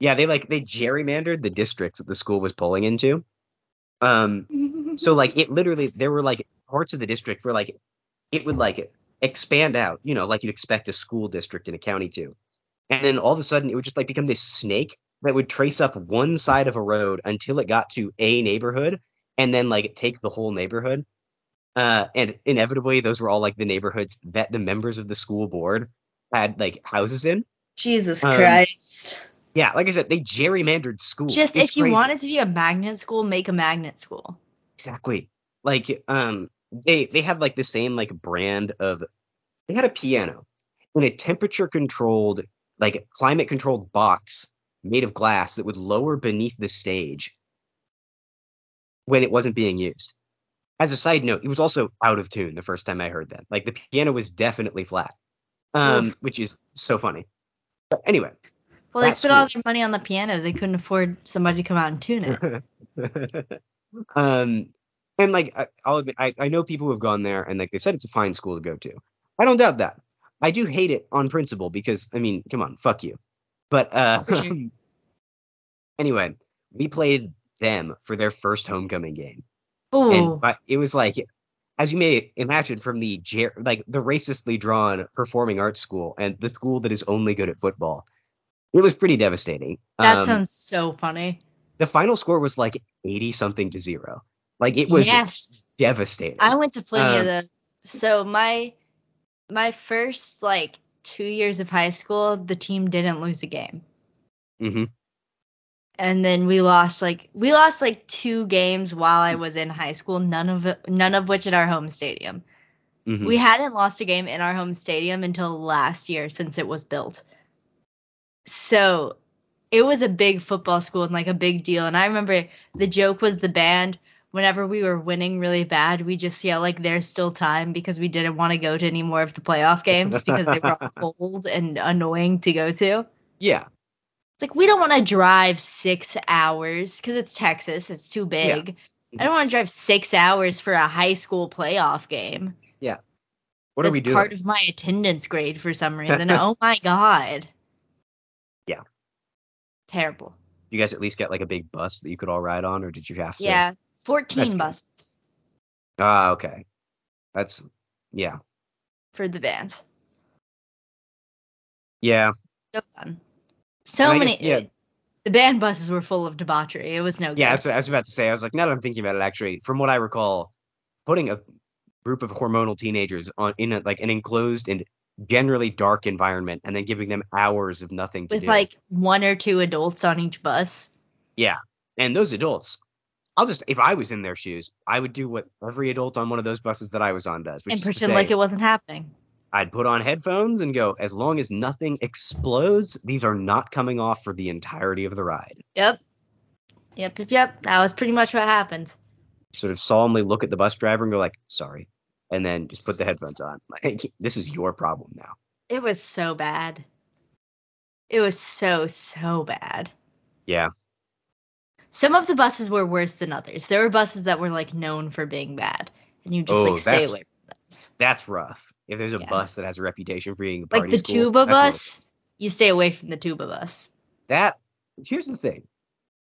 yeah, they like they gerrymandered the districts that the school was polling into. Um [laughs] so like it literally there were like parts of the district where like it would like expand out, you know, like you'd expect a school district in a county to. And then all of a sudden it would just like become this snake that would trace up one side of a road until it got to a neighborhood and then like take the whole neighborhood. Uh and inevitably those were all like the neighborhoods that the members of the school board had like houses in. Jesus um, Christ. Yeah, like I said, they gerrymandered school. Just It's if you crazy. want it to be a magnet school, make a magnet school. Exactly. Like um they they had like the same like brand of they had a piano in a temperature controlled like climate controlled box made of glass that would lower beneath the stage when it wasn't being used. As a side note, it was also out of tune the first time I heard that. Like the piano was definitely flat. Um which is so funny. But anyway, Well, they That's spent all their money on the piano. They couldn't afford somebody to come out and tune it. [laughs] um, and like I, I'll admit, I, I know people who have gone there and like they've said it's a fine school to go to. I don't doubt that. I do hate it on principle because I mean, come on, fuck you. But uh, sure. [laughs] anyway, we played them for their first homecoming game, Ooh. and it was like, as you may imagine, from the like the racistly drawn performing arts school and the school that is only good at football. It was pretty devastating. that Um, sounds so funny. the final score was like 80 something to zero. Like it was Yes. devastating. I went to plenty uh, of those. So my my first like two years of high school, the team didn't lose a game. hmm And then we lost like we lost like two games while I was in high school, none of it, none of which at our home stadium. hmm We hadn't lost a game in our home stadium until last year since it was built. So it was a big football school and like a big deal. And I remember the joke was the band. Whenever we were winning really bad, we just yell like "There's still time" because we didn't want to go to any more of the playoff games because they were all [laughs] cold and annoying to go to. Yeah. It's like we don't want to drive six hours because it's Texas. It's too big. I don't want to drive six hours for a high school playoff game. Yeah. What That's are we doing? part of my attendance grade for some [laughs] reason. oh my god. Yeah. Terrible. you guys at least get like a big bus that you could all ride on, or did you have to? Yeah. 14 That's good. buses Ah, okay. That's yeah, for the band. yeah. So fun. So many. guess, yeah. The band buses were full of debauchery. It was no Yeah, good. that's what I was about to say. I was like, now that I'm thinking about it, actually, from what I recall, putting a group of hormonal teenagers on in a, like an enclosed and generally dark environment, and then giving them hours of nothing to do With do. like one or two adults on each bus. Yeah. And those adults, I'll just if I was in their shoes, I would do what every adult on one of those buses that I was on does, which And is pretend say, like it wasn't happening. I'd put on headphones and go, as long as nothing explodes, these are not coming off for the entirety of the ride. Yep. Yep, yep, yep. That was pretty much what happened. Sort of solemnly look at the bus driver and go like, sorry. And then just put the headphones on. [laughs] Like, this is your problem now. It was so bad. It was so, so bad. Yeah. Some of the buses were worse than others. There were buses that were like known for being bad, and you just Oh, like stay away from those. That's rough. If there's a Yeah. bus that has a reputation for being a Like the school, tuba bus, you stay away from the tuba bus. That here's the thing.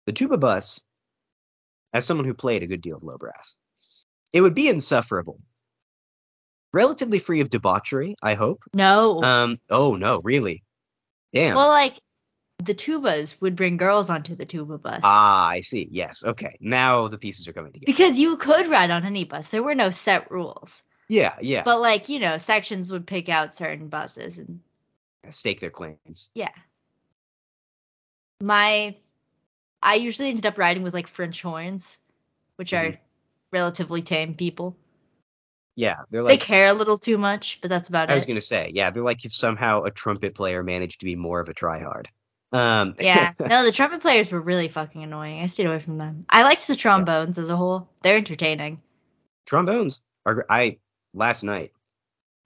The tuba bus, as someone who played a good deal of low brass, it would be insufferable. Relatively free of debauchery, I hope. No. Um. Oh no, really? Damn. well, like the tubas would bring girls onto the tuba bus. ah, I see. Yes. Okay. Now the pieces are coming together. because you could ride on any bus. There were no set rules. Yeah. Yeah. But like, you know, sections would pick out certain buses and Stake their claims. yeah. My I usually ended up riding with like French horns, which are Mhm. relatively tame people. Yeah, they're like they care a little too much, but that's about it. I was gonna say, yeah, they're like if somehow a trumpet player managed to be more of a tryhard. Um, [laughs] Yeah. no, the trumpet players were really fucking annoying. I stayed away from them. I liked the trombones as a whole. They're entertaining. trombones are. I last night,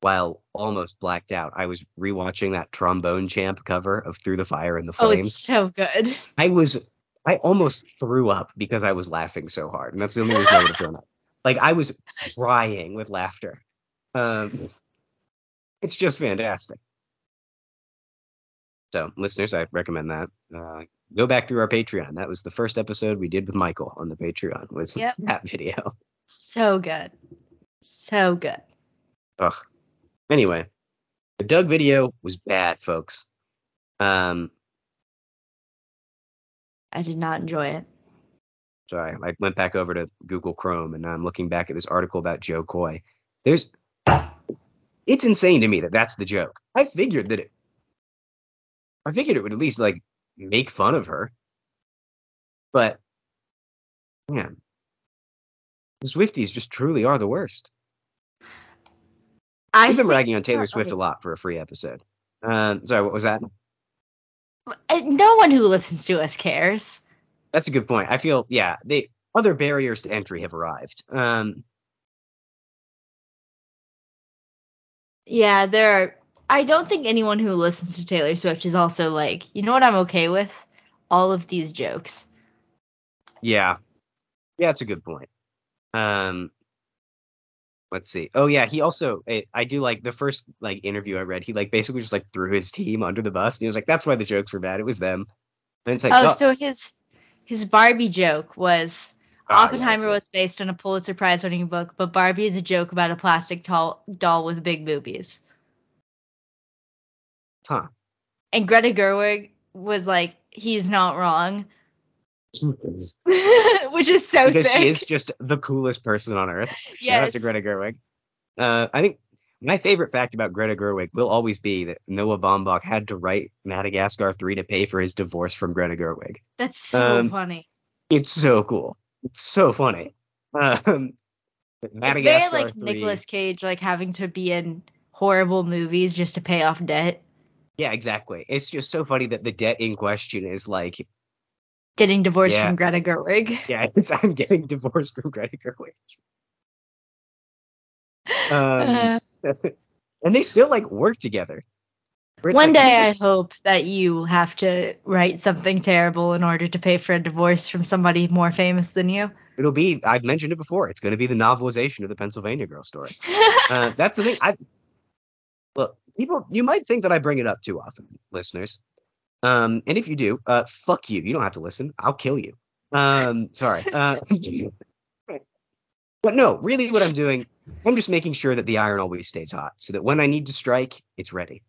while almost blacked out, I was rewatching that trombone champ cover of Through the Fire and the Flames. Oh, it's so good. I was, I almost threw up because I was laughing so hard, and that's the only reason I would have thrown up. Like I was crying with laughter. Um, it's just fantastic. So, listeners, I recommend that. Uh, go back through our Patreon. That was the first episode we did with Michael on the Patreon. Was Yep. that video? So good. So good. Ugh. Anyway, the Doug video was bad, folks. Um, I did not enjoy it. sorry, I went back over to Google Chrome and I'm looking back at this article about Jo Koy. There's, it's insane to me that that's the joke. I figured that it, I figured it would at least like make fun of her, but man, the Swifties just truly are the worst. I I've been ragging on Taylor Swift a lot for a free episode. Um, sorry, what was that? Uh, No one who listens to us cares. That's a good point. I feel yeah, they other barriers to entry have arrived. Um, Yeah, there are. I don't think anyone who listens to Taylor Swift is also like, you know what I'm okay with? All of these jokes. yeah, yeah, that's a good point. Um, let's see. Oh yeah, he also I, I do like the first like interview I read. He like basically just like threw his team under the bus. And he was like, "That's why the jokes were bad. It was them." And it's like, oh, oh, so his his Barbie joke was ah, Oppenheimer that's was based on a Pulitzer Prize winning book, but Barbie is a joke about a plastic doll, doll with big boobies. huh. And Greta Gerwig was like, he's not wrong, [laughs] which is so sick. she is just the coolest person on earth. [laughs] Shout out Yes. to Greta Gerwig. Uh, I think my favorite fact about Greta Gerwig will always be that Noah Baumbach had to write Madagascar 3 to pay for his divorce from Greta Gerwig. That's so Um, funny. It's so cool. It's so funny. Um, It's very like 3 Nicolas Cage, like having to be in horrible movies just to pay off debt. Yeah, exactly. It's just so funny that the debt in question is like, Getting divorced Yeah. from Greta Gerwig. [laughs] yeah, it's I'm getting divorced from Greta Gerwig. Um, Uh, [laughs] and they still like work together. One like, day I hope that you have to write something terrible in order to pay for a divorce from somebody more famous than you. it'll be. I've mentioned it before. It's going to be the novelization of the Pennsylvania Girl story. [laughs] Uh, that's the thing. I look, people. You might think that I bring it up too often, listeners. Um, and if you do, uh, fuck you. You don't have to listen. I'll kill you. Um, sorry. Uh, [laughs] but no, really, what I'm doing, I'm just making sure that the iron always stays hot, so that when I need to strike, it's ready.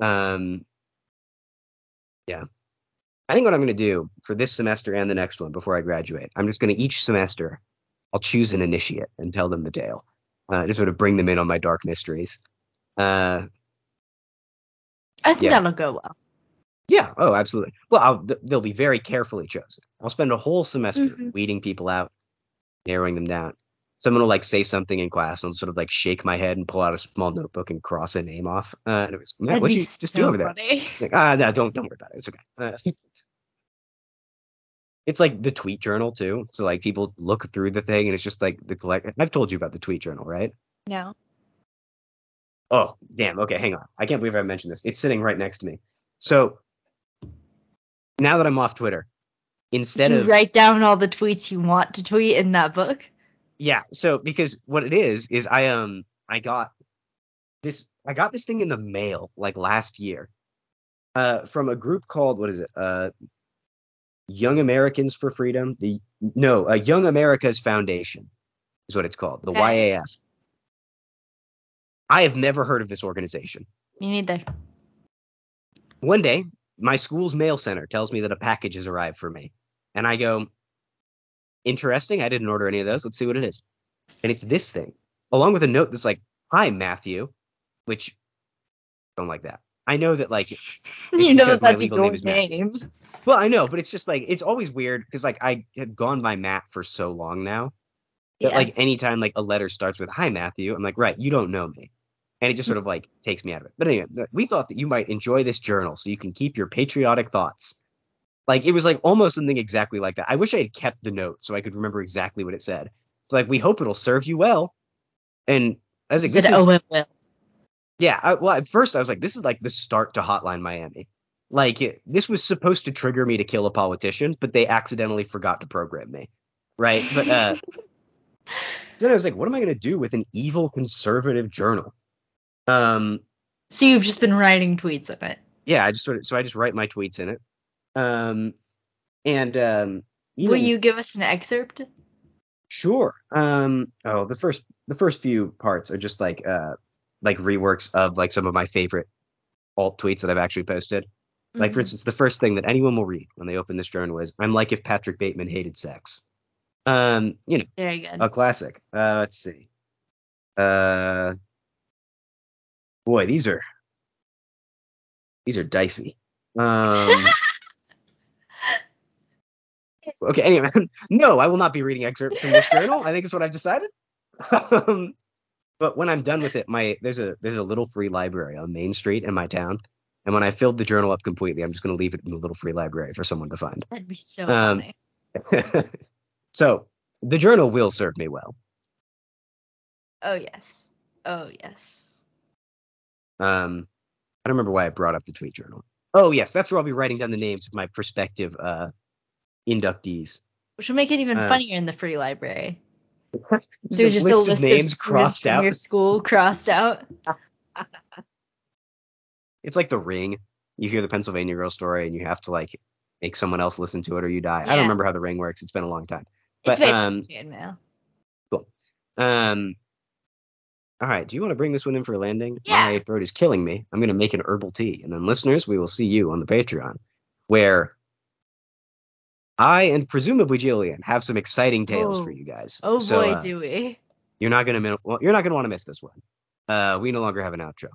Um, yeah. I think what I'm going to do for this semester and the next one before I graduate, I'm just going to each semester, I'll choose an initiate and tell them the tale. Uh, just sort of bring them in on my dark mysteries. Uh, I think Yeah. that'll go well. Yeah. Oh, absolutely. Well, I'll, they'll be very carefully chosen. I'll spend a whole semester Mhm. weeding people out, narrowing them down. Someone will like say something in class, and I'll sort of like shake my head and pull out a small notebook and cross a name off. Uh, and it was, Matt, what'd you just do over there? [laughs] Like, ah, no, don't don't worry about it. It's okay. Uh, [laughs] it's like the tweet journal too. So like people look through the thing, and it's just like the collect. I've told you about the tweet journal, right? No. Oh, damn. Okay, hang on. I can't believe I mentioned this. It's sitting right next to me. So now that I'm off Twitter, instead you of write down all the tweets you want to tweet in that book. yeah, so because what it is is I um I got this I got this thing in the mail like last year. Uh from a group called what is it? Uh Young Americans for Freedom. The no, uh, Young America's Foundation is what it's called. The Okay. YAF. I have never heard of this organization. Me neither. One day, my school's mail center tells me that a package has arrived for me. And I go, interesting. I didn't order any of those. Let's see what it is. And it's this thing, along with a note that's like, hi, Matthew, which don't like that. I know that like [laughs] you know that that's your name name. Well, I know, but it's just like it's always weird because like I have gone by Matt for so long now that Yeah. like anytime like a letter starts with "Hi Matthew," I'm like, right, you don't know me, and it just sort of like takes me out of it. But anyway, we thought that you might enjoy this journal so you can keep your patriotic thoughts. Like it was like almost something exactly like that. I wish I had kept the note so I could remember exactly what it said. Like we hope it'll serve you well, and I was like, this is, oh, yeah. I, well, at first I was like, this is like the start to Hotline Miami. Like it, this was supposed to trigger me to kill a politician, but they accidentally forgot to program me, right? But uh, [laughs] then I was like, what am I gonna do with an evil conservative journal? Um, So you've just been writing tweets in it. yeah, I just sort of so I just write my tweets in it. Um, and um, Will even- you give us an excerpt? Sure. Um. Oh, the first the first few parts are just like uh like reworks of like some of my favorite alt tweets that I've actually posted. Like for Mhm. instance, the first thing that anyone will read when they open this journal is "I'm like if Patrick Bateman hated sex." Um, you know, Very good. a classic. Uh, let's see. Uh, boy, these are these are dicey. [laughs] Um. Okay, anyway, [laughs] no, I will not be reading excerpts from this journal. I think is what I've decided. um, but when I'm done with it, my there's a there's a little free library on Main Street in my town, and when I filled the journal up completely, I'm just going to leave it in the little free library for someone to find. That'd be so um, funny. [laughs] so the journal will serve me well. Oh yes. Oh yes. Um, I don't remember why I brought up the tweet journal. Oh yes, that's where I'll be writing down the names of my prospective uh, inductees. Which will make it even Uh, funnier in the free library. [laughs] There's just a list of of names students crossed out. your school crossed out. [laughs] It's like the ring. You hear the Pennsylvania girl story and you have to like make someone else listen to it or you die. I don't remember how the ring works. It's been a long time. It's But, basically um, chain mail. Um all right, do you want to bring this one in for a landing? Yeah. My throat is killing me. I'm going to make an herbal tea. And then listeners, we will see you on the Patreon where I and presumably Jillian have some exciting tales Oh. for you guys. Oh So, boy, uh, do we. you're not going to well, you're not going to want to miss this one. Uh we no longer have an outro.